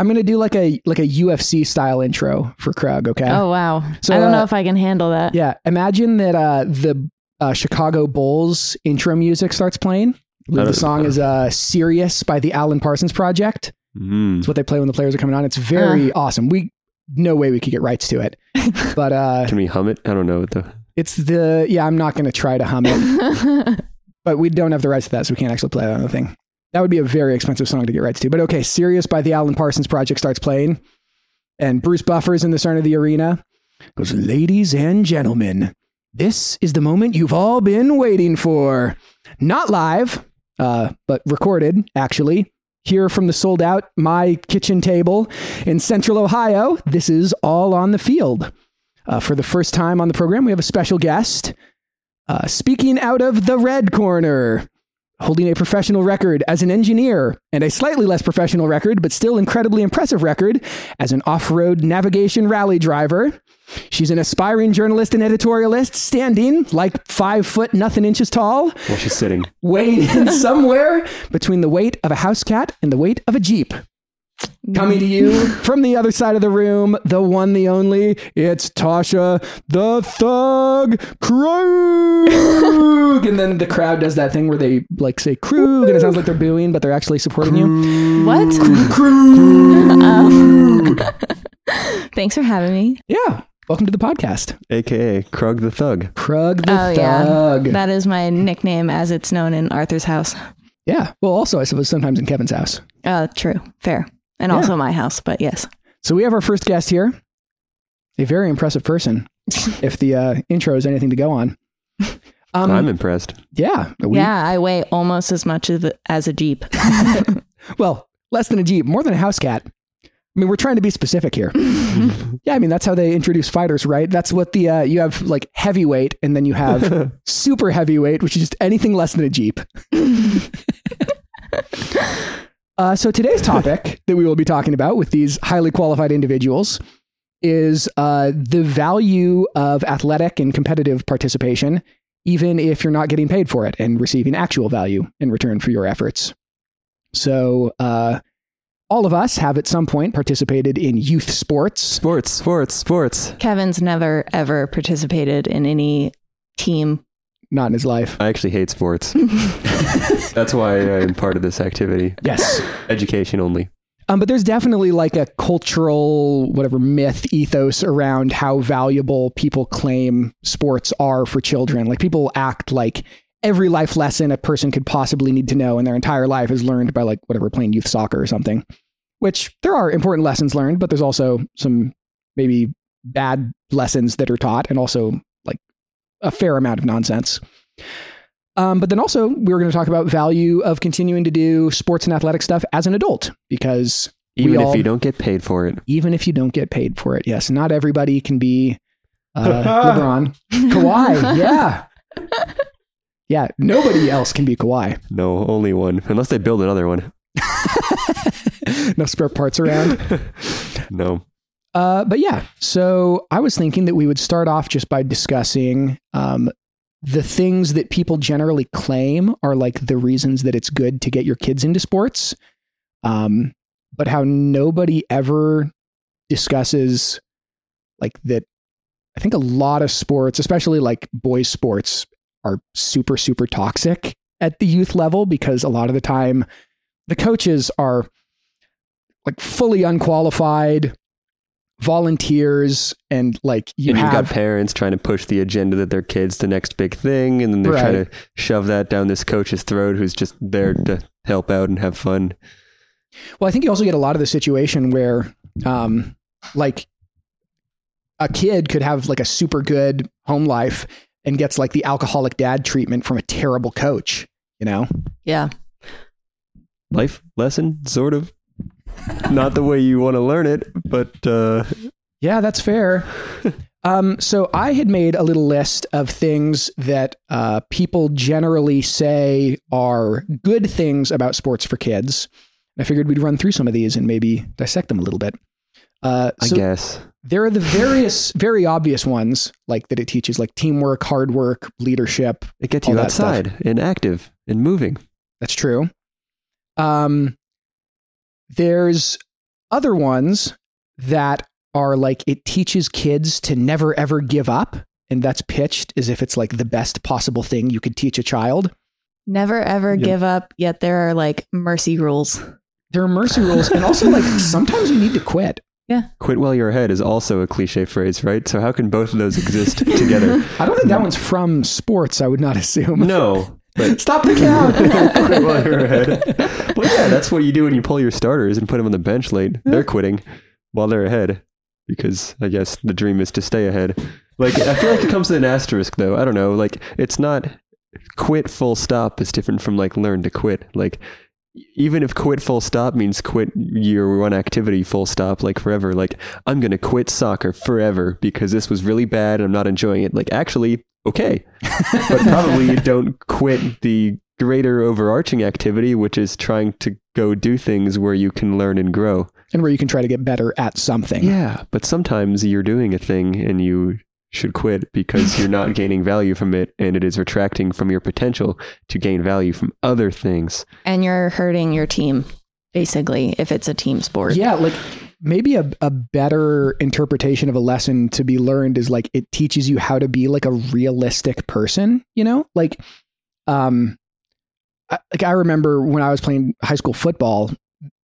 I'm gonna do like a like a UFC style intro for Krug. Okay. Oh wow. So, I don't uh, know if I can handle that. Yeah. Imagine that uh, the uh, Chicago Bulls intro music starts playing. I The don't- song is uh, "Sirius" by the Alan Parsons Project. Mm. It's what they play when the players are coming on. It's very awesome. We no way we could get rights to it, but uh, Can we hum it? I don't know what the. it's the yeah. I'm not going to try to hum it, but we don't have the rights to that, so we can't actually play that on the thing. That would be a very expensive song to get rights to. But okay, "Sirius" by the Alan Parsons Project starts playing, and Bruce Buffer's in the center of the arena. Goes, ladies and gentlemen, this is the moment you've all been waiting for. Not live, uh, but recorded, actually. Here from the sold out My Kitchen Table in Central Ohio. This is All on the Field. Uh, for the first time on the program, we have a special guest. Uh, speaking out of the red corner, holding a professional record as an engineer and a slightly less professional record, but still incredibly impressive record as an off road navigation rally driver. She's an aspiring journalist and editorialist, standing like five foot nothing inches tall, Well, she's sitting. weighing in somewhere between the weight of a house cat and the weight of a Jeep. Coming to you from the other side of the room, the one, the only, it's Tasha the Thug Krug. and then the crowd does that thing where they like say Krug and it sounds like they're booing, but they're actually supporting you. what? Krug. Um, thanks for having me. Yeah. Welcome to the podcast. AKA Krug the Thug. Krug the Oh, yeah. Thug. That is my nickname as it's known in Arthur's house. yeah. Well, also, I suppose sometimes in Kevin's house. Uh, true. Fair. And Yeah. also my house, but yes. So we have our first guest here, a very impressive person. if the uh, intro is anything to go on. Um, I'm impressed. yeah. we- yeah, I weigh almost as much as, as a Jeep. Well, less than a Jeep, more than a house cat. I mean, we're trying to be specific here. yeah, I mean, that's how they introduce fighters, right? That's what the, uh, you have like heavyweight and then you have super heavyweight, which is just anything less than a Jeep. Uh, so today's topic that we will be talking about with these highly qualified individuals is uh, the value of athletic and competitive participation, even if you're not getting paid for it and receiving actual value in return for your efforts. So, uh, all of us have at some point participated in youth sports. Sports, sports, sports. Kevin's never, ever participated in any team. Not in his life. I actually hate sports. That's why I'm part of this activity. Yes. Education only. Um, but there's definitely like a cultural, whatever myth, ethos around how valuable people claim sports are for children. Like people act like every life lesson a person could possibly need to know in their entire life is learned by like whatever playing youth soccer or something. Which there are important lessons learned, but there's also some maybe bad lessons that are taught, and also a fair amount of nonsense. Um, but then also, we were going to talk about value of continuing to do sports and athletic stuff as an adult because Even We if you don't get paid for it. even if you don't get paid for it, yes, not everybody can be uh, LeBron, Kawhi, yeah, yeah. Nobody else can be Kawhi. No, only one. Unless they build another one. no spare parts around. No. Uh, but yeah, so I was thinking that we would start off just by discussing um, the things that people generally claim are like the reasons that it's good to get your kids into sports, um, but how nobody ever discusses like that. I think a lot of sports, especially like boys' sports, are super, super toxic at the youth level because a lot of the time the coaches are like fully unqualified volunteers and like you and you've got parents trying to push the agenda that their kid's the next big thing, and then they're trying to shove that down this coach's throat who's just there to help out and have fun. well i think you also get a lot of the situation where um like a kid could have like a super good home life and gets like the alcoholic dad treatment from a terrible coach you know Yeah. Life lesson, sort of. Not the way you want to learn it, but uh, Yeah, that's fair. um, so I had made a little list of things that uh, people generally say are good things about sports for kids. I figured we'd run through some of these and maybe dissect them a little bit. Uh, I guess. there are the various, very obvious ones, like that it teaches like teamwork, hard work, leadership. It gets you that outside and active and moving. That's true. Um, there's other ones that are like it teaches kids to never ever give up. And that's pitched as if it's like the best possible thing you could teach a child. Never ever Yeah. give up, yet there are like mercy rules. There are mercy rules. And also, like, sometimes you need to quit. Yeah. Quit while you're ahead is also a cliche phrase, right? So how can both of those exist together? I don't think that one's from sports, I would not assume. No, but Stop the count. quit while you're ahead. Well, yeah, that's what you do when you pull your starters and put them on the bench late. They're quitting while they're ahead because I guess the dream is to stay ahead. Like I feel like it comes with an asterisk, though. I don't know. Like it's not quit full stop is different from like learn to quit. Like even if quit full stop means quit your one activity full stop like forever like i'm going to quit soccer forever because this was really bad and i'm not enjoying it like actually okay but probably you don't quit the greater overarching activity which is trying to go do things where you can learn and grow and where you can try to get better at something. yeah but sometimes you're doing a thing and you should quit because you're not gaining value from it and it is retracting from your potential to gain value from other things And you're hurting your team, basically, if it's a team sport. Yeah, like maybe a, a better interpretation of a lesson to be learned is like it teaches you how to be like a realistic person, you know? Like um I, like I remember when I was playing high school football,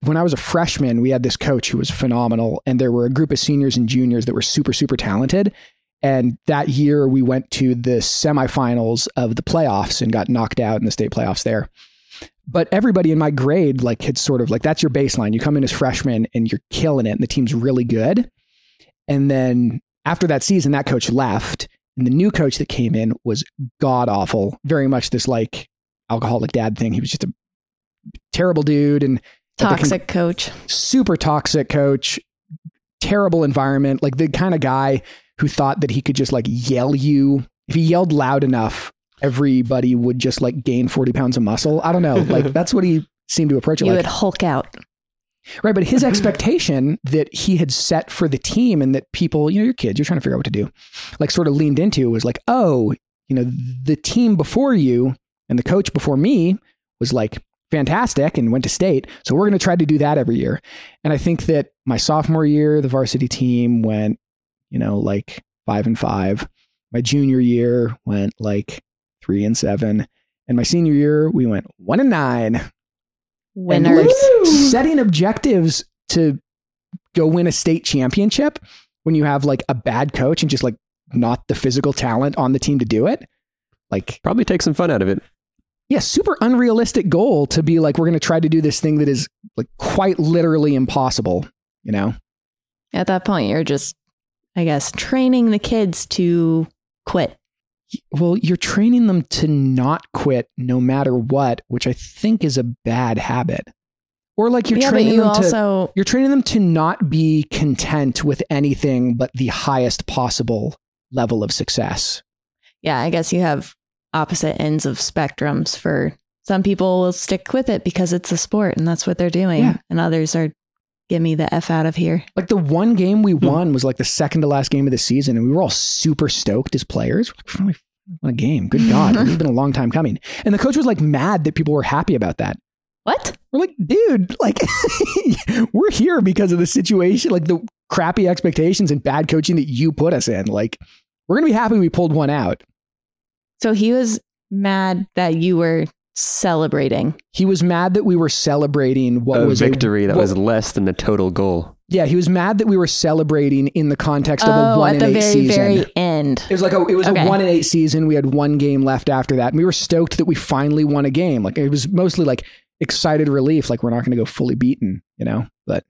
when I was a freshman, we had this coach who was phenomenal and there were a group of seniors and juniors that were super super talented. And that year we went to the semifinals of the playoffs and got knocked out in the state playoffs there but everybody in my grade like had sort of like that's your baseline you come in as freshman and you're killing it and the team's really good and then after that season that coach left and the new coach that came in was god awful very much this like alcoholic dad thing he was just a terrible dude and the con- Toxic coach. super toxic coach, terrible environment, like the kind of guy who thought that he could just like yell you. If he yelled loud enough, everybody would just like gain 40 pounds of muscle. I don't know. Like that's what he seemed to approach it You like. would Hulk out. Right. But his expectation that he had set for the team and that people, you know, your kids, you're trying to figure out what to do, like sort of leaned into was like, oh, you know, the team before you and the coach before me was like fantastic and went to state. So we're going to try to do that every year. And I think that my sophomore year, the varsity team went, you know, like five and five. My junior year went like three and seven. And my senior year, we went one and nine. And, like, setting objectives to go win a state championship when you have like a bad coach and just like not the physical talent on the team to do it. Like, probably take some fun out of it yeah, super unrealistic goal to be like, we're going to try to do this thing that is like quite literally impossible, you know? At that point, you're just, I guess, training the kids to quit. Well, you're training them to not quit no matter what, which I think is a bad habit. Or like you're yeah, training you them to you're training them to not be content with anything but the highest possible level of success. yeah, I guess you have opposite ends of spectrums for some people will stick with it because it's a sport and that's what they're doing. Yeah. And others are, get me the F out of here. Like the one game we Hmm. won was like the second to last game of the season, and we were all super stoked as players. We're like, "Finally won a game. Good God. It's been a long time coming. And the coach was like mad that people were happy about that. What? We're like, dude, like we're here because of the situation, like the crappy expectations and bad coaching that you put us in. Like, we're gonna be happy we pulled one out. So he was mad that you were celebrating. He was mad that we were celebrating what was a was victory that what- was less than the total goal. Yeah, he was mad that we were celebrating in the context of a oh, one at and the eight very, season. very end. It was like a, it was Okay. a one and eight season. We had one game left after that, and we were stoked that we finally won a game. Like it was mostly like excited relief, like we're not going to go fully beaten, you know. But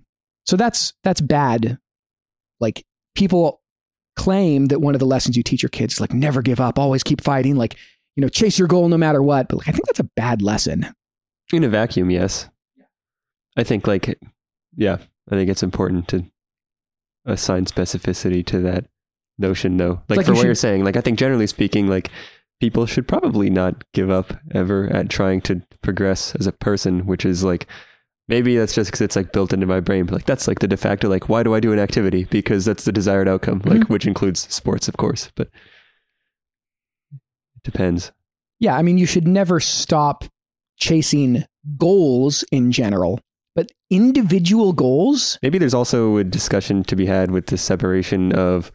so that's that's bad. Like people claim that one of the lessons you teach your kids is like never give up, always keep fighting, like you know, chase your goal no matter what. But like I think that's a bad lesson. In a vacuum, yes. I think, like, yeah, I think it's important to assign specificity to that notion, though. Like, Like for you what should- you're saying, like, I think generally speaking, like, people should probably not give up ever at trying to progress as a person, which is like, maybe that's just because it's like built into my brain, but like, that's like the de facto, like, why do I do an activity? Because that's the desired outcome, like, Mhm. which includes sports, of course, but depends. Yeah, I mean, you should never stop chasing goals in general, But individual goals, Maybe there's also a discussion to be had with the separation of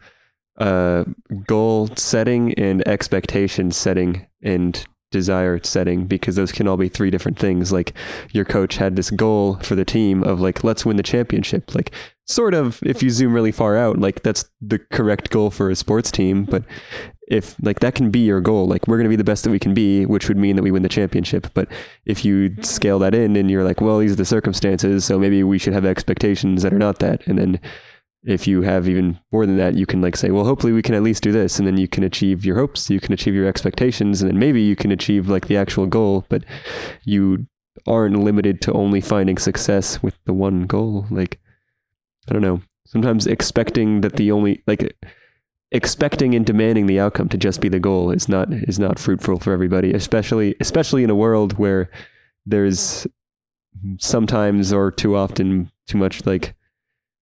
uh, goal setting and expectation setting and desire setting because those can all be three different things. Like your coach had this goal for the team of like, let's win the championship. Like, sort of, if you zoom really far out, like that's the correct goal for a sports team. But if like that can be your goal, like we're going to be the best that we can be, which would mean that we win the championship. But if you mm-hmm. scale that in and you're like, well, these are the circumstances, so maybe we should have expectations that are not that. And then if you have even more than that, you can like say, well, hopefully we can at least do this. And then you can achieve your hopes, you can achieve your expectations, and then maybe you can achieve like the actual goal, but you aren't limited to only finding success with the one goal. Like, I don't know. Sometimes expecting that the only, like, expecting and demanding the outcome to just be the goal is not is not fruitful for everybody especially especially in a world where there's sometimes or too often too much like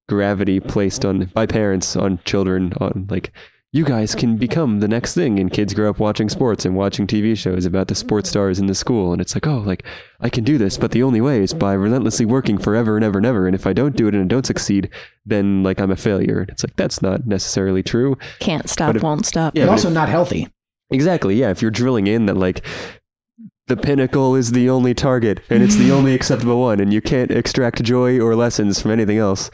gravity placed on by parents on children on like you guys can become the next thing and kids grow up watching sports and watching TV shows about the sports stars in the school and it's like oh like I can do this but the only way is by relentlessly working forever and ever and ever and if I don't do it and I don't succeed then like I'm a failure And it's like that's not necessarily true Can't stop, But if- won't stop. Yeah, but but also not healthy. Exactly. Yeah. If you're drilling in that, like, the pinnacle is the only target and it's the only acceptable one, and you can't extract joy or lessons from anything else,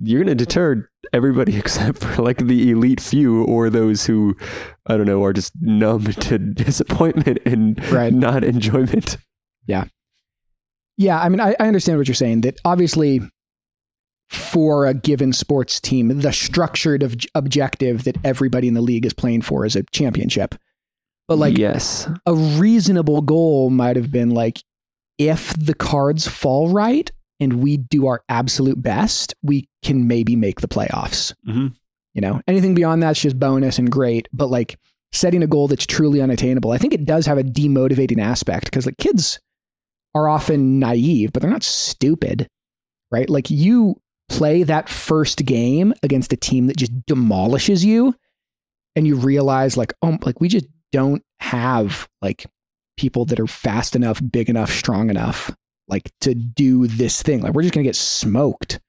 you're going to deter everybody except for like the elite few or those who, I don't know, are just numb to disappointment and Right. not enjoyment. Yeah, Yeah, I mean, I, I understand what you're saying. That obviously, for a given sports team, the structured ob- objective that everybody in the league is playing for is a championship. But like yes. a reasonable goal might have been like, if the cards fall right and we do our absolute best, we can maybe make the playoffs. hmm You know, anything beyond that's just bonus and great. But like setting a goal that's truly unattainable, I think it does have a demotivating aspect because like kids are often naive, but they're not stupid, right? Like you play that first game against a team that just demolishes you, and you realize like, oh, like we just don't have like people that are fast enough, big enough, strong enough, like to do this thing. Like we're just gonna get smoked.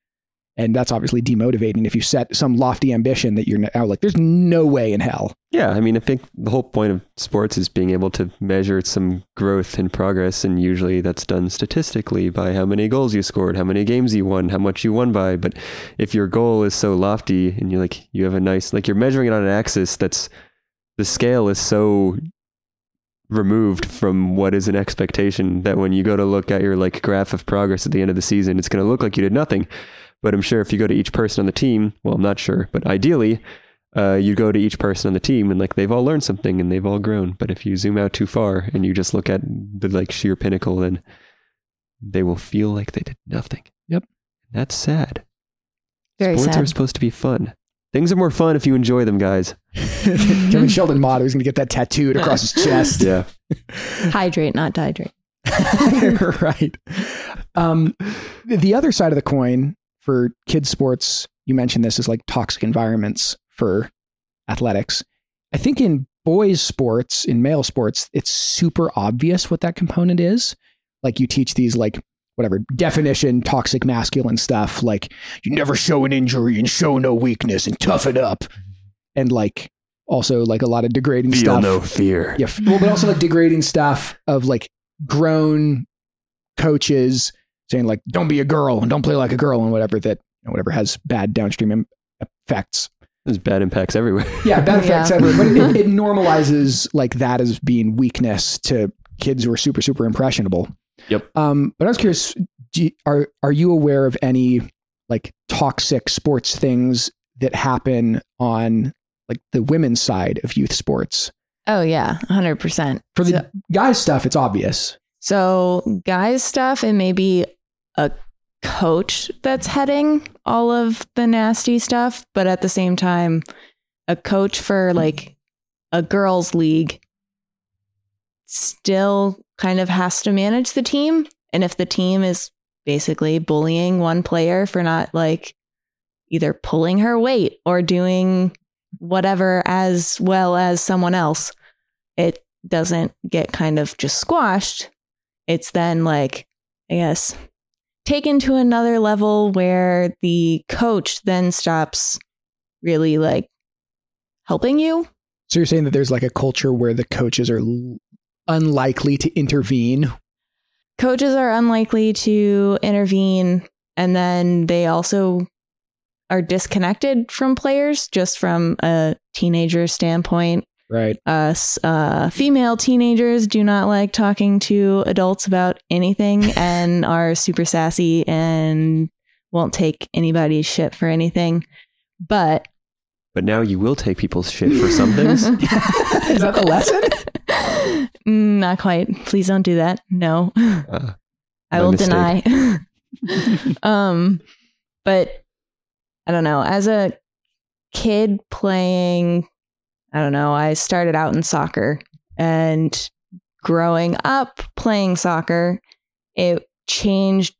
And that's obviously demotivating if you set some lofty ambition that you're now oh, like, there's no way in hell. Yeah, I mean, I think the whole point of sports is being able to measure some growth and progress, and usually that's done statistically by how many goals you scored, how many games you won, how much you won by. But if your goal is so lofty and you're like you have a nice like you're measuring it on an axis that's the scale is so removed from what is an expectation that when you go to look at your like graph of progress at the end of the season, it's going to look like you did nothing. But I'm sure if you go to each person on the team, well, I'm not sure, but ideally, uh, you go to each person on the team and like they've all learned something and they've all grown. But if you zoom out too far and you just look at the like sheer pinnacle, then they will feel like they did nothing. Yep. That's sad. Very Sports sad. are supposed to be fun. Things are more fun if you enjoy them, guys. Kevin Sheldon Motto is going to get that tattooed across his chest. Yeah. Hydrate, not dihydrate. right. Um, the other side of the coin for kids sports, you mentioned this is like toxic environments for athletics. I think in boys sports, in male sports, it's super obvious what that component is. Like you teach these like whatever definition toxic masculine stuff like you never show an injury and show no weakness and tough it up and like also like a lot of degrading Feel stuff no fear. yeah, well, but also like degrading stuff of like grown coaches saying like, "Don't be a girl and don't play like a girl" and whatever that you know, whatever has bad downstream im- effects. There's bad impacts everywhere. Yeah, bad effects Yeah. ever, but it, it normalizes like that as being weakness to kids who are super super impressionable. Yep. Um, but I was curious, do you- are are you aware of any like toxic sports things that happen on like the women's side of youth sports? Oh yeah, hundred percent. For the guys stuff, it's obvious. So, guys' stuff, and maybe a coach that's heading all of the nasty stuff, but at the same time, a coach for like a girls' league still kind of has to manage the team. And if the team is basically bullying one player for not like either pulling her weight or doing whatever as well as someone else, it doesn't get kind of just squashed it's then like I guess taken to another level where the coach then stops really like helping you. So you're saying that there's like a culture where the coaches are unlikely to intervene. Coaches are unlikely to intervene, and then they also are disconnected from players just from a teenager standpoint. Right. Us uh, female teenagers do not like talking to adults about anything and are super sassy and won't take anybody's shit for anything. But But now you will take people's shit for some things. Is that the lesson? Mm, not quite. Please don't do that. No. Uh, I will mistake. deny. um, but I don't know. As a kid playing, I don't know. I started out in soccer and growing up playing soccer, it changed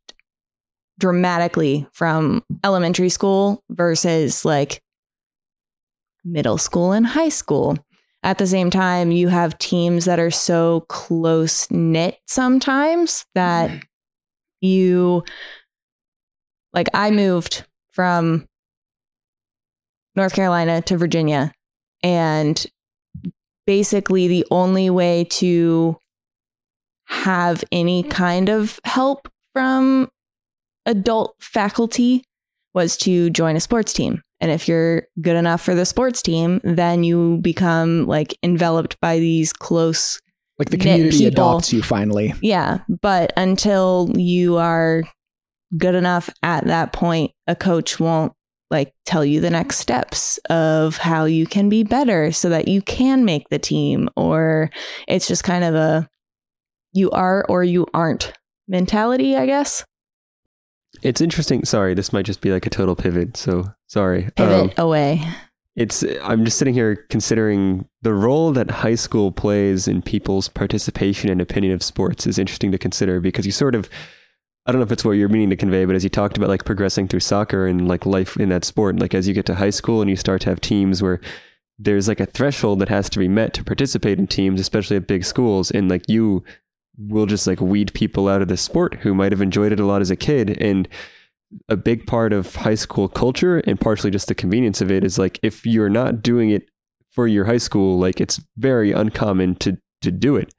dramatically from elementary school versus like middle school and high school. At the same time, you have teams that are so close knit sometimes that mm. you like I moved from North Carolina to Virginia and basically the only way to have any kind of help from adult faculty was to join a sports team. And if you're good enough for the sports team, then you become like enveloped by these close Like the community adopts you finally. yeah, but until you are good enough at that point, a coach won't like tell you the next steps of how you can be better so that you can make the team or it's just kind of a you are or you aren't mentality, I guess. It's interesting. Sorry, this might just be like a total pivot. So sorry. Pivot Um, away. it's I'm just sitting here considering the role that high school plays in people's participation and opinion of sports is interesting to consider because you sort of I don't know if it's what you're meaning to convey, but as you talked about like progressing through soccer and like life in that sport, like as you get to high school and you start to have teams where there's like a threshold that has to be met to participate in teams, especially at big schools, and like you will just like weed people out of the sport who might have enjoyed it a lot as a kid. And a big part of high school culture and partially just the convenience of it is like if you're not doing it for your high school like it's very uncommon to to do it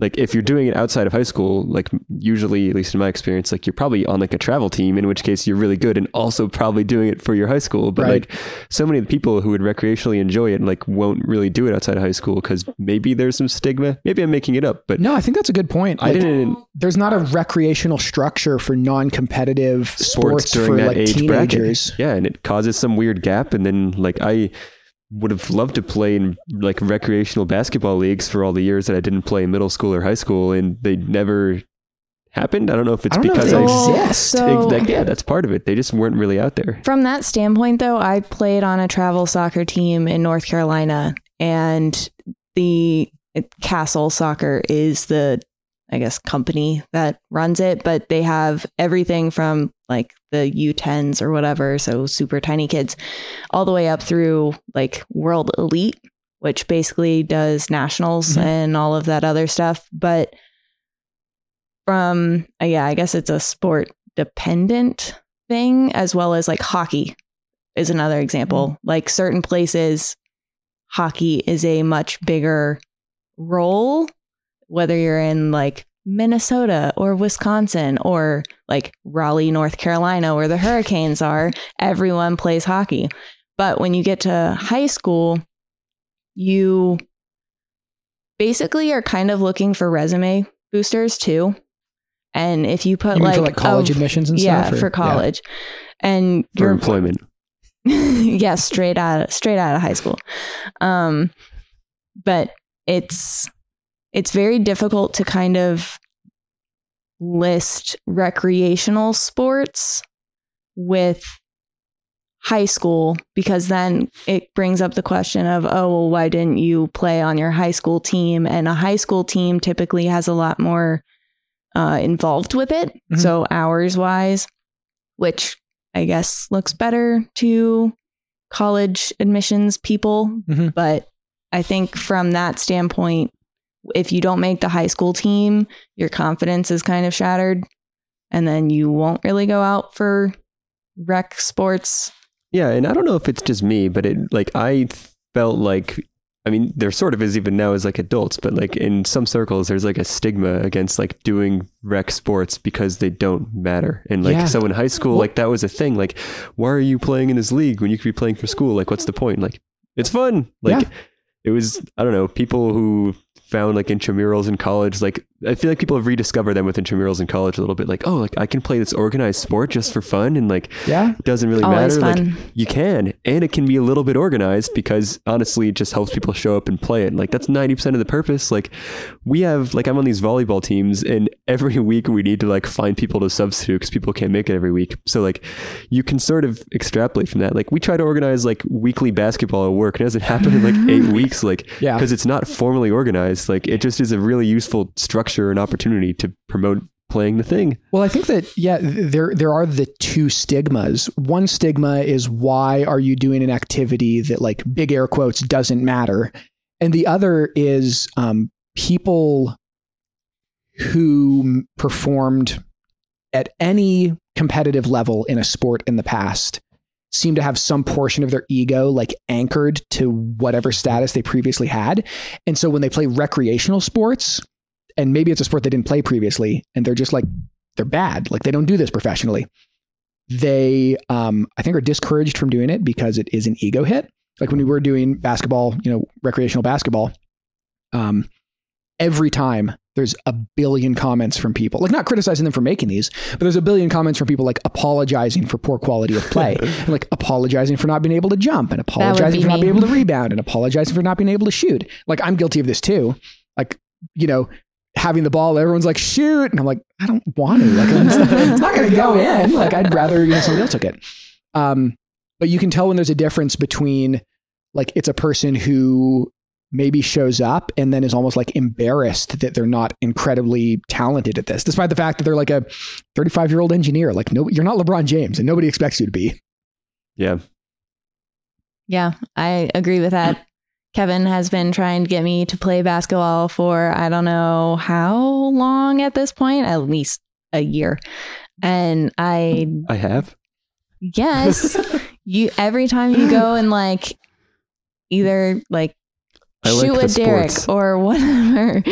like if you're doing it outside of high school like usually at least in my experience like you're probably on like a travel team in which case you're really good and also probably doing it for your high school but Right. like so many of the people who would recreationally enjoy it like won't really do it outside of high school because maybe there's some stigma maybe i'm making it up but No, I think that's a good point. i didn't There's not a recreational structure for non-competitive sports, sports during for that like age teenagers. bracket. Yeah, and it causes some weird gap. And then like I would have loved to play in like recreational basketball leagues for all the years that I didn't play in middle school or high school, and they never happened. I don't know if it's I don't know if because they I exist. so- like, yeah, that's part of it. They just weren't really out there. From that standpoint, though, I played on a travel soccer team in North Carolina, and the CASL Soccer is the, I guess, company that runs it, but they have everything from like the U10s or whatever, so super tiny kids, all the way up through like World Elite, which basically does nationals Mhm. and all of that other stuff. But from, uh, yeah, I guess it's a sport dependent thing as well as like hockey is another example. Like certain places, hockey is a much bigger role, whether you're in like Minnesota or Wisconsin or like Raleigh, North Carolina, where the Hurricanes are, everyone plays hockey. But when you get to high school, you basically are kind of looking for resume boosters too. And if you put You like, for like college oh, admissions and yeah, stuff? or- for college. And For you're employment, yeah, straight out straight out of high school. Um, but it's it's very difficult to kind of list recreational sports with high school because then it brings up the question of oh well why didn't you play on your high school team and a high school team typically has a lot more uh, involved with it Mhm. so hours wise which i guess looks better to college admissions people Mhm. but i think from that standpoint if you don't make the high school team your confidence is kind of shattered and then you won't really go out for rec sports. Yeah, and I don't know if it's just me, but it like I felt like I mean, there sort of is even now as like adults, but like in some circles, there's like a stigma against like doing rec sports because they don't matter. And like, Yeah. so in high school, like that was a thing. Like, why are you playing in this league when you could be playing for school? Like, what's the point? Like, it's fun. Like, Yeah. it was, I don't know, people who found like intramurals in college, like, I feel like people have rediscovered them with intramurals in college a little bit. Like, oh, like I can play this organized sport just for fun. And like, Yeah. it doesn't really Always matter. fun. Like you can, and it can be a little bit organized because honestly, it just helps people show up and play it. Like that's ninety percent of the purpose. Like we have, like I'm on these volleyball teams, and every week we need to like find people to substitute because people can't make it every week. So like you can sort of extrapolate from that. Like we try to organize like weekly basketball at work, and it doesn't happen in like eight weeks. Like Yeah. because it's not formally organized. Like it just is a really useful structure and opportunity to promote playing the thing. Well, I think that yeah, there there are the two stigmas. One stigma is why are you doing an activity that like big air quotes doesn't matter, and the other is um, people who performed at any competitive level in a sport in the past seem to have some portion of their ego like anchored to whatever status they previously had. And so when they play recreational sports, and maybe it's a sport they didn't play previously, and they're just like, they're bad, like they don't do this professionally, they, um, I think, are discouraged from doing it because it is an ego hit. Like when we were doing basketball, you know, recreational basketball, um, every time there's a billion comments from people, like not criticizing them for making these, but there's a billion comments from people like apologizing for poor quality of play, and like apologizing for not being able to jump, and apologizing be for not me. being able to rebound, and apologizing for not being able to shoot. Like I'm guilty of this too. Like you know, having the ball, everyone's like shoot, and I'm like I don't want to. Like it's not, it's not going to go in. Like I'd rather you know somebody else took it. Um, but you can tell when there's a difference between like it's a person who maybe shows up and then is almost like embarrassed that they're not incredibly talented at this, despite the fact that they're like a 35 year old engineer. Like, no, you're not LeBron James, and nobody expects you to be. Yeah. Yeah, I agree with that. Kevin has been trying to get me to play basketball for I don't know how long at this point, at least a year. And I I have. yes, you every time you go and like either like I like shoot the with Derek sports. or whatever.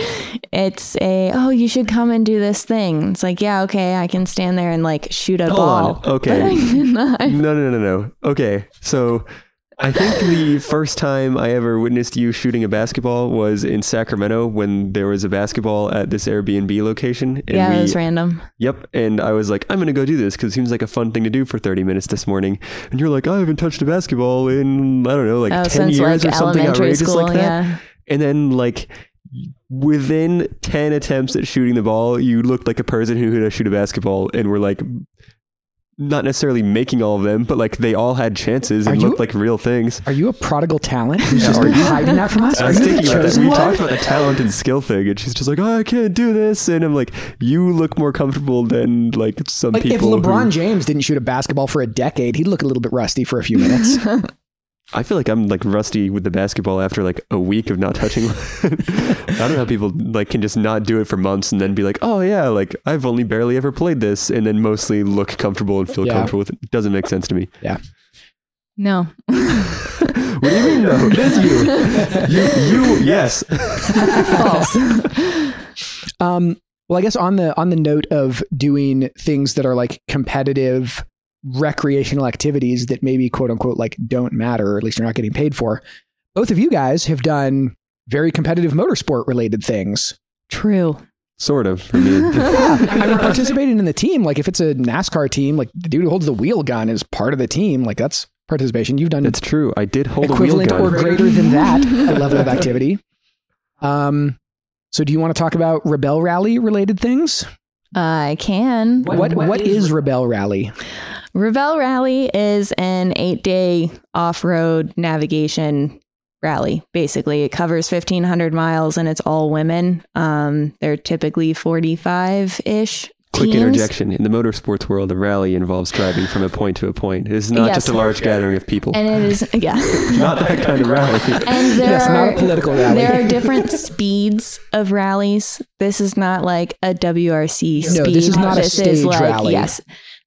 It's a oh you should come and do this thing. It's like yeah okay I can stand there and like shoot a Hold ball. on. Okay. but I cannot. No, no, no, no. Okay. So I think the first time I ever witnessed you shooting a basketball was in Sacramento when there was a basketball at this Airbnb location. And yeah, we, it was random. Yep. And I was like, I'm going to go do this because it seems like a fun thing to do for 30 minutes this morning. And you're like, I haven't touched a basketball in, I don't know, like oh, 10 since years like or something outrageous school, like that. yeah. And then, like, within 10 attempts at shooting the ball, you looked like a person who could shoot a basketball and were like, not necessarily making all of them, but like they all had chances and you- looked like real things. Are you a prodigal talent who's just been hiding that from us? I was you thinking about that. We talked about the talent and skill thing, and she's just like, "Oh, I can't do this," and I'm like, "You look more comfortable than like some Like if. LeBron who- James didn't shoot a basketball for a decade, he'd look a little bit rusty for a few minutes. I feel like I'm like rusty with the basketball after like a week of not touching. I don't know how people like can just not do it for months and then be like, "Oh yeah, like I've only barely ever played this," and then mostly look comfortable and feel Yeah. comfortable with it. It doesn't make sense to me. Yeah. No. What do you mean? No, that's you. You, you, yes. False. Um, well, I guess on the on the note of doing things that are like competitive recreational activities that maybe quote unquote like don't matter, or at least you're not getting paid for. Both of you guys have done very competitive motorsport related things. True. Sort of for me. Yeah, I mean, participating in the team, like if it's a NASCAR team, like the dude who holds the wheel gun is part of the team. Like that's participation. You've done That's true. I did hold a wheel equivalent gun. or greater than that a level of activity. Um, so do you want to talk about Rebelle Rally related things? I can. What what is Rebelle Rally? Rebelle Rally is an eight day off road navigation rally. Basically, it covers 1,500 miles and it's all women. Um, they're typically 45 ish Quick teams. interjection. In the motorsports world, a rally involves driving from a point to a point. It is not Yes. just a large gathering of people. And it is yeah. not that kind of rally. And there Yes, are, not a political rally. There are different speeds of rallies. This is not like a WRC speed. No, this is not a stage is like, rally. Yes,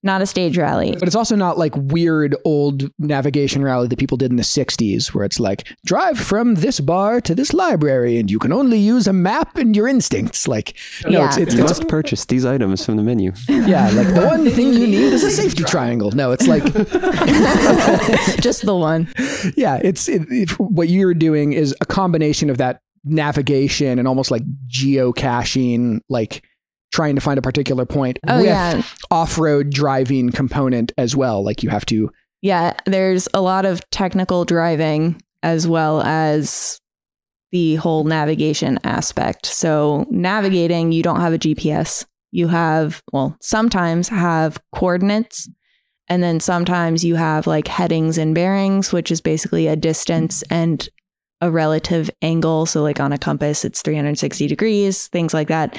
not a stage rally. But it's also not like weird old navigation rally that people did in the 60s, where it's like, drive from this bar to this library, and you can only use a map and your instincts. Like, no, Yeah. it's, it's, You it's must purchase these items from the menu. yeah, like the one thing you need is a safety triangle. No, it's like, Just the one. yeah, it's it, it, what you're doing is a combination of that navigation and almost like geocaching, like trying to find a particular point Oh with yeah, off-road driving component as well. Like you have to, yeah. There's a lot of technical driving as well as the whole navigation aspect. So navigating, you don't have a GPS. You have well, sometimes have coordinates. And then sometimes you have like headings and bearings, which is basically a distance and a relative angle. So, like on a compass, it's 360 degrees, things like that.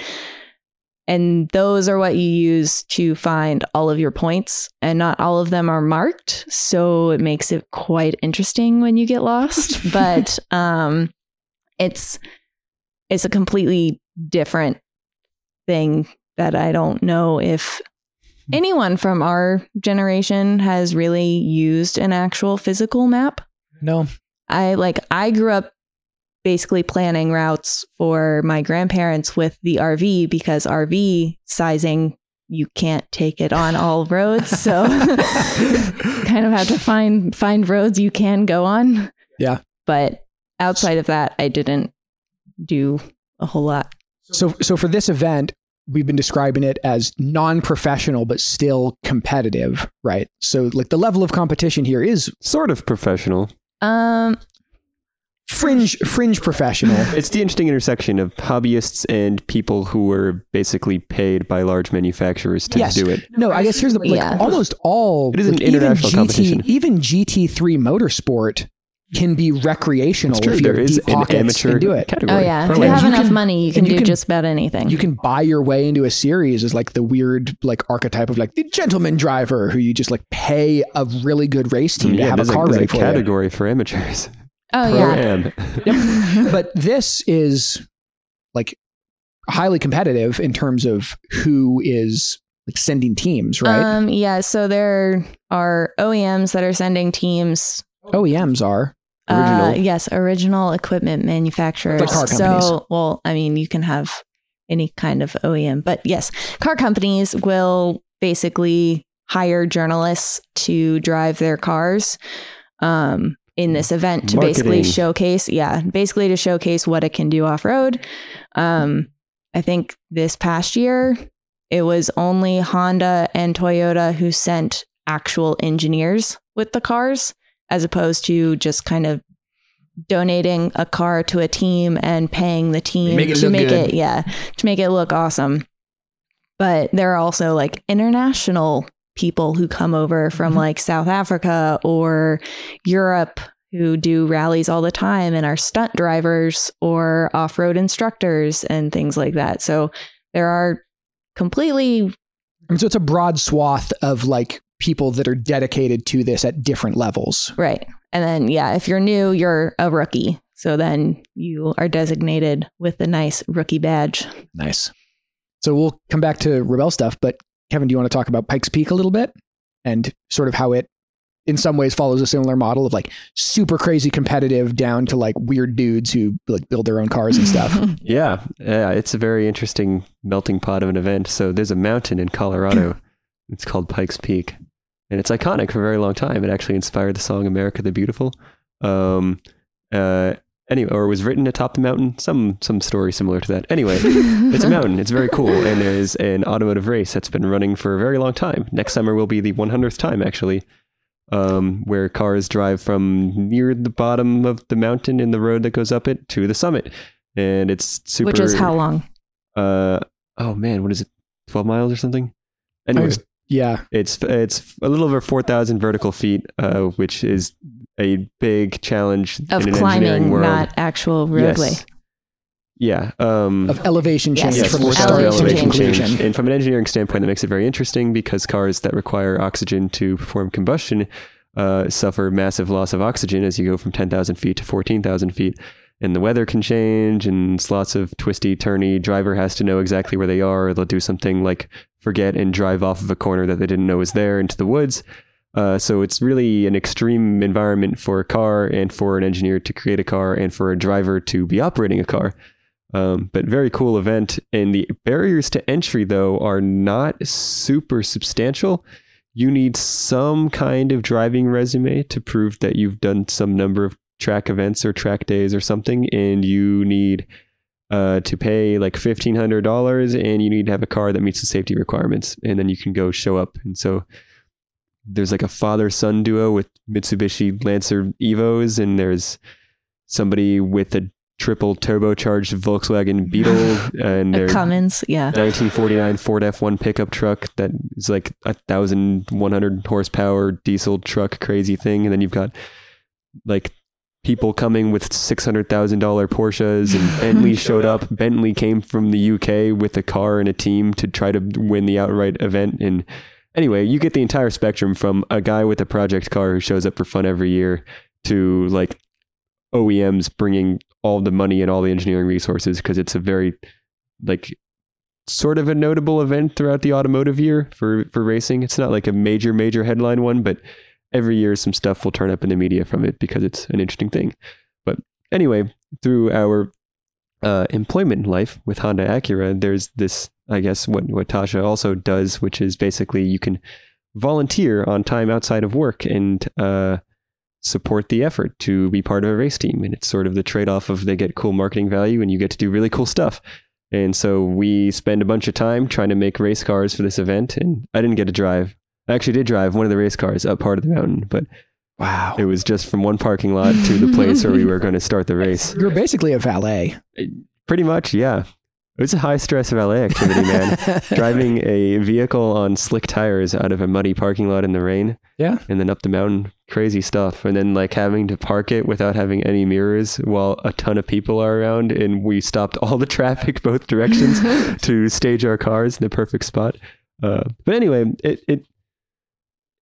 And those are what you use to find all of your points. And not all of them are marked. So, it makes it quite interesting when you get lost. but um, it's it's a completely different thing that I don't know if anyone from our generation has really used an actual physical map. no, I like I grew up basically planning routes for my grandparents with the RV because RV sizing you can't take it on all roads so kind of have to find find roads you can go on. Yeah. But outside of that I didn't do a whole lot. So, so for this event, we've been describing it as non-professional but still competitive, right? So, like the level of competition here is Sort of professional. Um fringe, fringe professional. It's the interesting intersection of hobbyists and people who were basically paid by large manufacturers to Yes. do it. No, I guess here's the like Yeah. almost all. It is an like, even international GT, competition. Even GT3 Motorsport can be recreational It's true. if you have deep an pockets amateur and do it. category. oh yeah, if you have you enough can- money you can you do can- just about anything. You can buy your way into a series as like the weird like archetype of like the gentleman driver who you just like pay a really good race team mm, to have a there's car there's ready for you. category for amateurs. Oh yeah. am. but this is like highly competitive in terms of who is like sending teams, right? Um, yeah, so there are OEMs that are sending teams. OEMs are. Uh, yes, original equipment manufacturers. Like car companies. So, well, I mean, you can have any kind of OEM, but yes, car companies will basically hire journalists to drive their cars. Um, in this event to basically showcase, yeah, basically to showcase what it can do off road. Um, I think this past year it was only Honda and Toyota who sent actual engineers with the cars as opposed to just kind of donating a car to a team and paying the team Make to make good. it yeah to make it look awesome but there are also like international people who come over from Mhm. like South Africa or Europe who do rallies all the time and are stunt drivers or off-road instructors and things like that so there are completely And so it's a broad swath of like people that are dedicated to this at different levels. Right. And then, yeah, if you're new, you're a rookie. So then you are designated with the nice rookie badge. Nice. So we'll come back to Rebelle stuff, but Kevin, do you want to talk about Pikes Peak a little bit and sort of how it in some ways follows a similar model of like super crazy competitive down to like weird dudes who like build their own cars and stuff. Yeah, yeah, it's a very interesting melting pot of an event. So there's a mountain in Colorado. it's called Pikes Peak, and it's iconic for a very long time. It actually inspired the song "America the Beautiful." Um, uh, anyway, or was written atop the mountain. Some some story similar to that. Anyway, it's a mountain. It's very cool, and there's an automotive race that's been running for a very long time. Next summer will be the 100th time, actually, um, where cars drive from near the bottom of the mountain in the road that goes up it to the summit, and it's super. Which is how long? Uh, oh man, what is it? 12 miles or something? Anyway, was- yeah. it's it's a little over 4,000 vertical feet, uh, which is a big challenge Of in an climbing, world. not actual roadway. Yes. Yeah. Um, of elevation change yes, from four the start to elevation conclusion. change. And from an engineering standpoint, that makes it very interesting because cars that require oxygen to perform combustion uh, suffer massive loss of oxygen as you go from 10,000 feet to 14,000 feet. And the weather can change, and it's lots of twisty, turny. Driver has to know exactly where they are. They'll do something like forget and drive off of a corner that they didn't know was there into the woods. Uh, so it's really an extreme environment for a car and for an engineer to create a car and for a driver to be operating a car. Um, but very cool event. And the barriers to entry, though, are not super substantial. You need some kind of driving resume to prove that you've done some number of track events or track days or something. And you need uh, to pay like $1,500 and you need to have a car that meets the safety requirements. And then you can go show up. And so there's like a father son duo with Mitsubishi Lancer Evos, and there's somebody with a triple turbocharged Volkswagen Beetle, and A their Cummins, yeah. 1949 Ford F1 pickup truck that is like a thousand one hundred horsepower diesel truck, crazy thing, and then you've got like people coming with six hundred thousand dollar Porsches, and Bentley showed up. Bentley came from the UK with a car and a team to try to win the outright event, and anyway, you get the entire spectrum from a guy with a project car who shows up for fun every year to like OEMs bringing all the money and all the engineering resources because it's a very like sort of a notable event throughout the automotive year for for racing. It's not like a major major headline one, but every year some stuff will turn up in the media from it because it's an interesting thing. But anyway, through our uh, employment life with Honda Acura, there's this I guess what what Tasha also does, which is basically you can volunteer on time outside of work and uh, support the effort to be part of a race team. And it's sort of the trade off of they get cool marketing value and you get to do really cool stuff. And so we spend a bunch of time trying to make race cars for this event. And I didn't get to drive. I actually did drive one of the race cars up part of the mountain, but Wow. it was just from one parking lot to the place where we were going to start the race. You're basically a valet. Pretty much, yeah. It was a high stress valet activity, man. Driving a vehicle on slick tires out of a muddy parking lot in the rain Yeah. and then up the mountain, crazy stuff. And then like having to park it without having any mirrors while a ton of people are around. And we stopped all the traffic both directions to stage our cars in the perfect spot. Uh, but anyway, it, it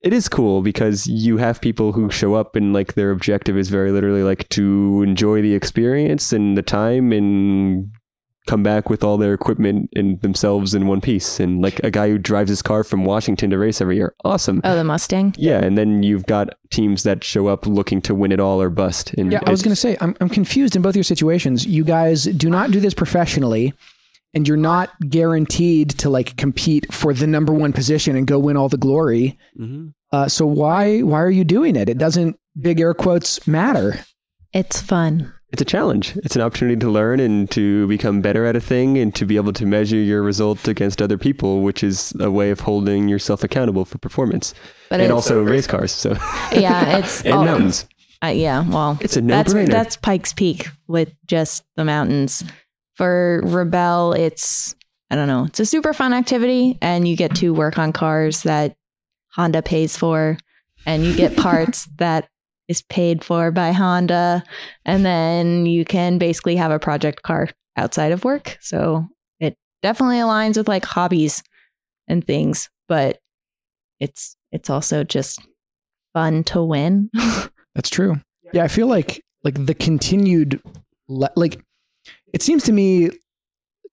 it is cool because you have people who show up and like their objective is very literally like to enjoy the experience and the time and come back with all their equipment and themselves in one piece and like a guy who drives his car from Washington to race every year awesome Oh, the Mustang. yeah and then you've got teams that show up looking to win it all or bust and Yeah, I was going to say, I'm, I'm confused in both your situations. You guys do not do this professionally, and you're not guaranteed to like compete for the number one position and go win all the glory. Mhm. Uh, so why why are you doing it? It doesn't big air quotes matter. It's fun. it's a challenge. It's an opportunity to learn and to become better at a thing and to be able to measure your result against other people, which is a way of holding yourself accountable for performance. But and it's, also race cars. So yeah, it's and oh, mountains. uh, yeah, well, It's a that's no-brainer. that's Pikes Peak with just the mountains. For Rebelle, it's I don't know, it's a super fun activity, and you get to work on cars that Honda pays for, and you get parts that is paid for by Honda, and then you can basically have a project car outside of work. So it definitely aligns with like hobbies and things, but it's it's also just fun to win. That's true. Yeah, I feel like like the continued le- like it seems to me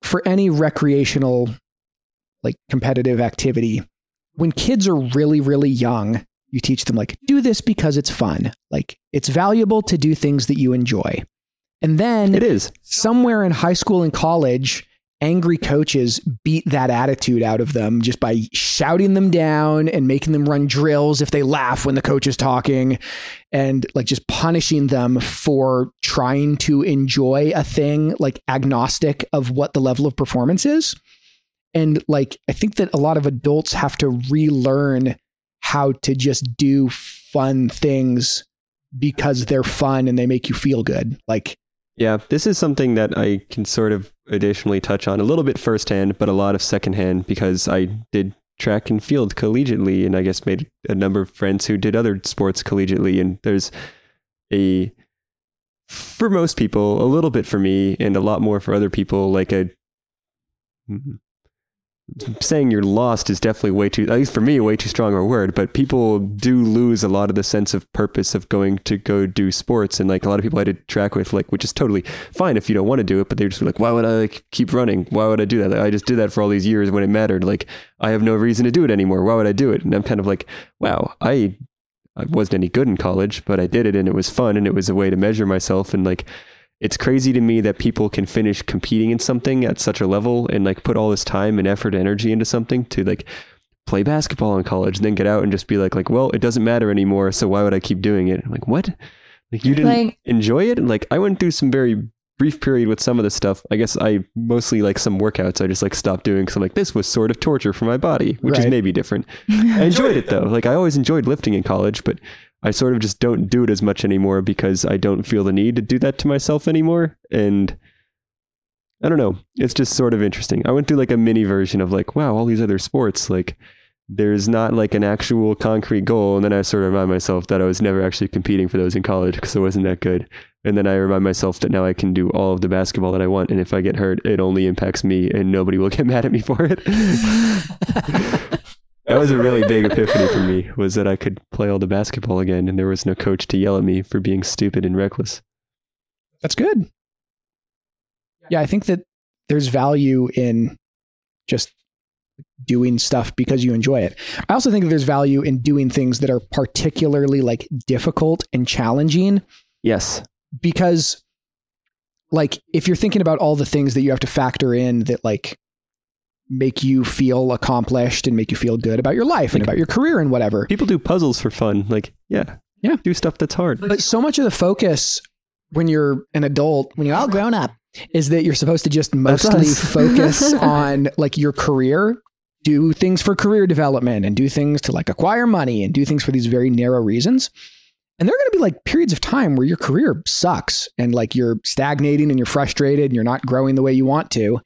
for any recreational like competitive activity when kids are really really young you teach them like do this because it's fun like it's valuable to do things that you enjoy and then It is. somewhere in high school and college, angry coaches beat that attitude out of them just by shouting them down and making them run drills if they laugh when the coach is talking and like just punishing them for trying to enjoy a thing like agnostic of what the level of performance is. And like, I think that a lot of adults have to relearn how to just do fun things because they're fun and they make you feel good. Like, Yeah, this is something that I can sort of additionally touch on a little bit firsthand, but a lot of secondhand because I did track and field collegiately, and I guess made a number of friends who did other sports collegiately. And there's a for most people, a little bit for me, and a lot more for other people. Like a saying you're lost is definitely way too, at least for me, way too strong a word. But people do lose a lot of the sense of purpose of going to go do sports. And like a lot of people I did track with, like, which is totally fine if you don't want to do it, but they're just like, why would I like keep running? Why would I do that? Like, I just did that for all these years when it mattered. Like, I have no reason to do it anymore. Why would I do it? And I'm kind of like, wow, I, I wasn't any good in college, but I did it and it was fun and it was a way to measure myself. And like, it's crazy to me that people can finish competing in something at such a level and like put all this time and effort and energy into something to like play basketball in college and then get out and just be like like well it doesn't matter anymore so why would i keep doing it? I'm like what? Like you didn't Like- enjoy it? Like i went through some very brief period with some of the stuff. I guess i mostly like some workouts i just like stopped doing because i'm like this was sort of torture for my body which is maybe different. I enjoyed it though. Like i always enjoyed lifting in college but I sort of just don't do it as much anymore because I don't feel the need to do that to myself anymore. And I don't know. It's just sort of interesting. I went through like a mini version of like, wow, all these other sports, like there's not like an actual concrete goal. And then I sort of remind myself that I was never actually competing for those in college because I wasn't that good. And then I remind myself that now I can do all of the basketball that I want. And if I get hurt, it only impacts me and nobody will get mad at me for it. That was a really big epiphany for me was that I could play all the basketball again and there was no coach to yell at me for being stupid and reckless. That's good. Yeah, I think that there's value in just doing stuff because you enjoy it. I also think that there's value in doing things that are particularly like difficult and challenging Yes. because like if you're thinking about all the things that you have to factor in that like make you feel accomplished and make you feel good about your life and Like- about your career and whatever. People do puzzles for fun. Like, yeah. Yeah. Do stuff that's hard. But so much of the focus when you're an adult, when you're all grown up, is that you're supposed to just mostly focus on like your career, do things for career development and do things to like acquire money and do things for these very narrow reasons. And there are going to be like periods of time where your career sucks and like you're stagnating and you're frustrated and you're not growing the way you want to.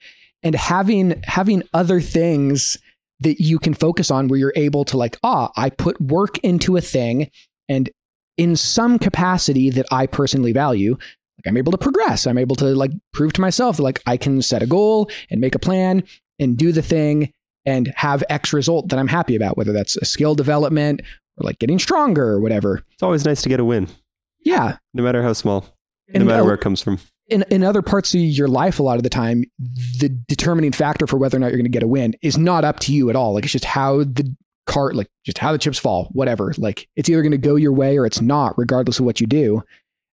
And having having other things that you can focus on where you're able to like, ah, I put work into a thing and in some capacity that I personally value, like I'm able to progress. I'm able to like prove to myself that like I can set a goal and make a plan and do the thing and have X result that I'm happy about, whether that's a skill development or like getting stronger or whatever. It's always nice to get a win, Yeah. no matter how small, no matter uh, where it comes from. In, in other parts of your life, a lot of the time, the determining factor for whether or not you're going to get a win is not up to you at all. Like it's just how the cart, like just how the chips fall, whatever. Like it's either going to go your way or it's not, regardless of what you do.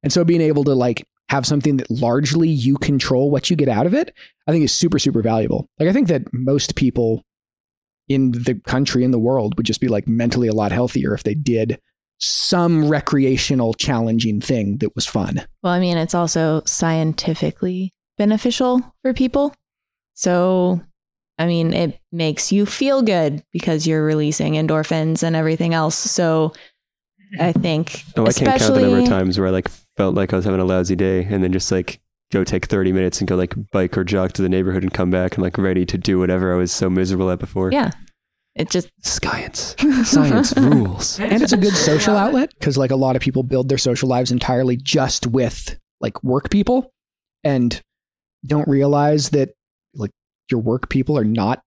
And so being able to like have something that largely you control what you get out of it, I think is super, super valuable. Like I think that most people in the country, in the world, would just be like mentally a lot healthier if they did some recreational, challenging thing that was fun. Well, I mean, it's also scientifically beneficial for people. So, I mean, it makes you feel good because you're releasing endorphins and everything else. So, I think, Oh, I can't count the number of times where I like felt like I was having a lousy day and then just like go take 30 minutes and go like bike or jog to the neighborhood and come back and like ready to do whatever I was so miserable at before. yeah, it just Science. Science rules. and it's a good social outlet because like a lot of people build their social lives entirely just with like work people and don't realize that like your work people are not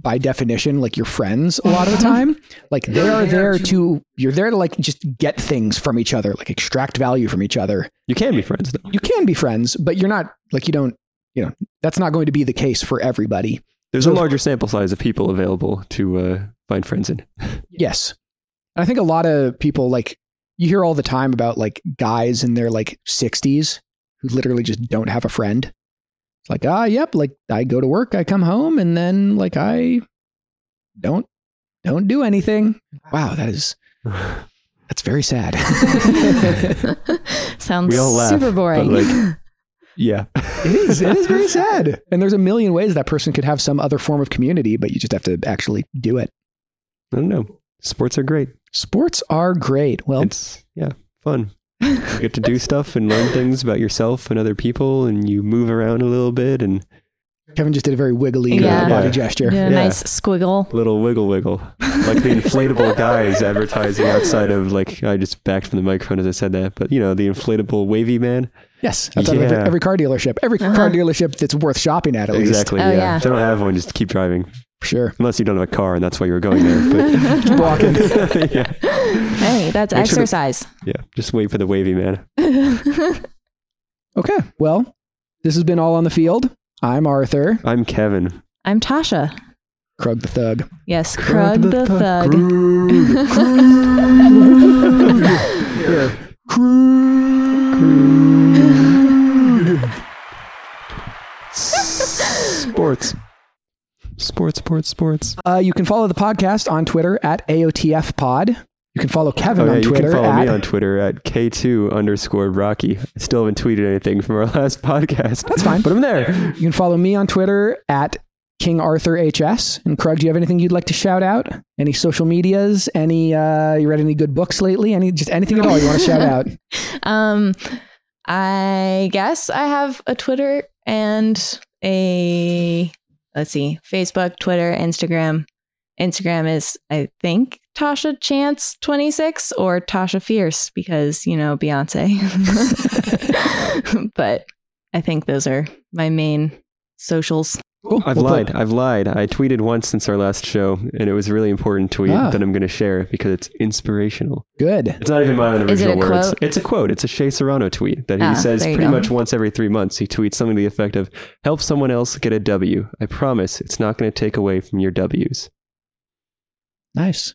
by definition like your friends a lot of the time like they are there to you're there to like just get things from each other like extract value from each other You can be friends though. you can be friends but you're not like you don't you know that's not going to be the case for everybody There's So- a larger sample size of people available to uh, find friends in. Yes. And I think a lot of people like you hear all the time about like guys in their like 60s who literally just don't have a friend. It's like, ah, yep, like I go to work, I come home and then like I don't don't do anything. Wow, that is that's very sad. sounds We all laugh, super but, boring. like- yeah. it is it is very sad. And there's a million ways that person could have some other form of community, but you just have to actually do it. I don't know. Sports are great. Sports are great. Well, It's yeah, fun. You get to do stuff and learn things about yourself and other people and you move around a little bit and Kevin just did a very wiggly uh, Yeah. body Yeah. gesture. Yeah, Yeah. nice squiggle. Little wiggle wiggle. Like the inflatable guys advertising outside of like I just backed from the microphone as I said that, but you know, the inflatable wavy man. Yes, outside of every, every car dealership, every Uh-huh. car delership that's worth shopping at at least. Exactly. Oh, yeah. yeah. If they don't have one, just keep driving. For sure. Unless you don't have a car and that's why you were going there. Keep walking. But yeah. Hey, that's Make sure to- exercise. Yeah. Just wait for the wavy man. Okay, well, this has been all on the field. I'm Arthur. I'm Kevin. I'm Tasha. Krug the Thug. Yes, Krug the Thug. Here. Sports. Sports, sports, sports. Uh, you can follow the podcast on Twitter at AOTF Pod. You can follow Kevin Oh, yeah, on you Twitter can follow at me on Twitter at K2 underscore Rocky. I still haven't tweeted anything from our last podcast. That's fine. Put I'm there. You can follow me on Twitter at King Arthur HS. And Krug, do you have anything you'd like to shout out? Any social medias? Any uh you read any good books lately? Any just anything at all you want to shout out? Um, I guess I have a Twitter and a let's see, Facebook, Twitter, Instagram. Instagram is I think Tasha Chance twenty six or Tasha Fierce because you know Beyonce. but I think those are my main socials. Cool. I've We'll put- lied. I've lied. I tweeted once since our last show, and it was a really important tweet Ah. that I'm going to share because it's inspirational. Good. It's not even my own Is it original words. quote? It's a quote. It's a Shea Serrano tweet that he Ah, says pretty go. much once every three months. He tweets something to the effect of, "Help someone else get a W. I promise it's not going to take away from your W's." Nice.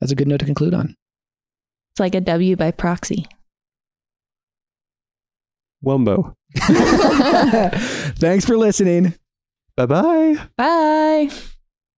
That's a good note to conclude on. It's like a W by proxy. Wumbo. Thanks for listening. Bye bye. Bye.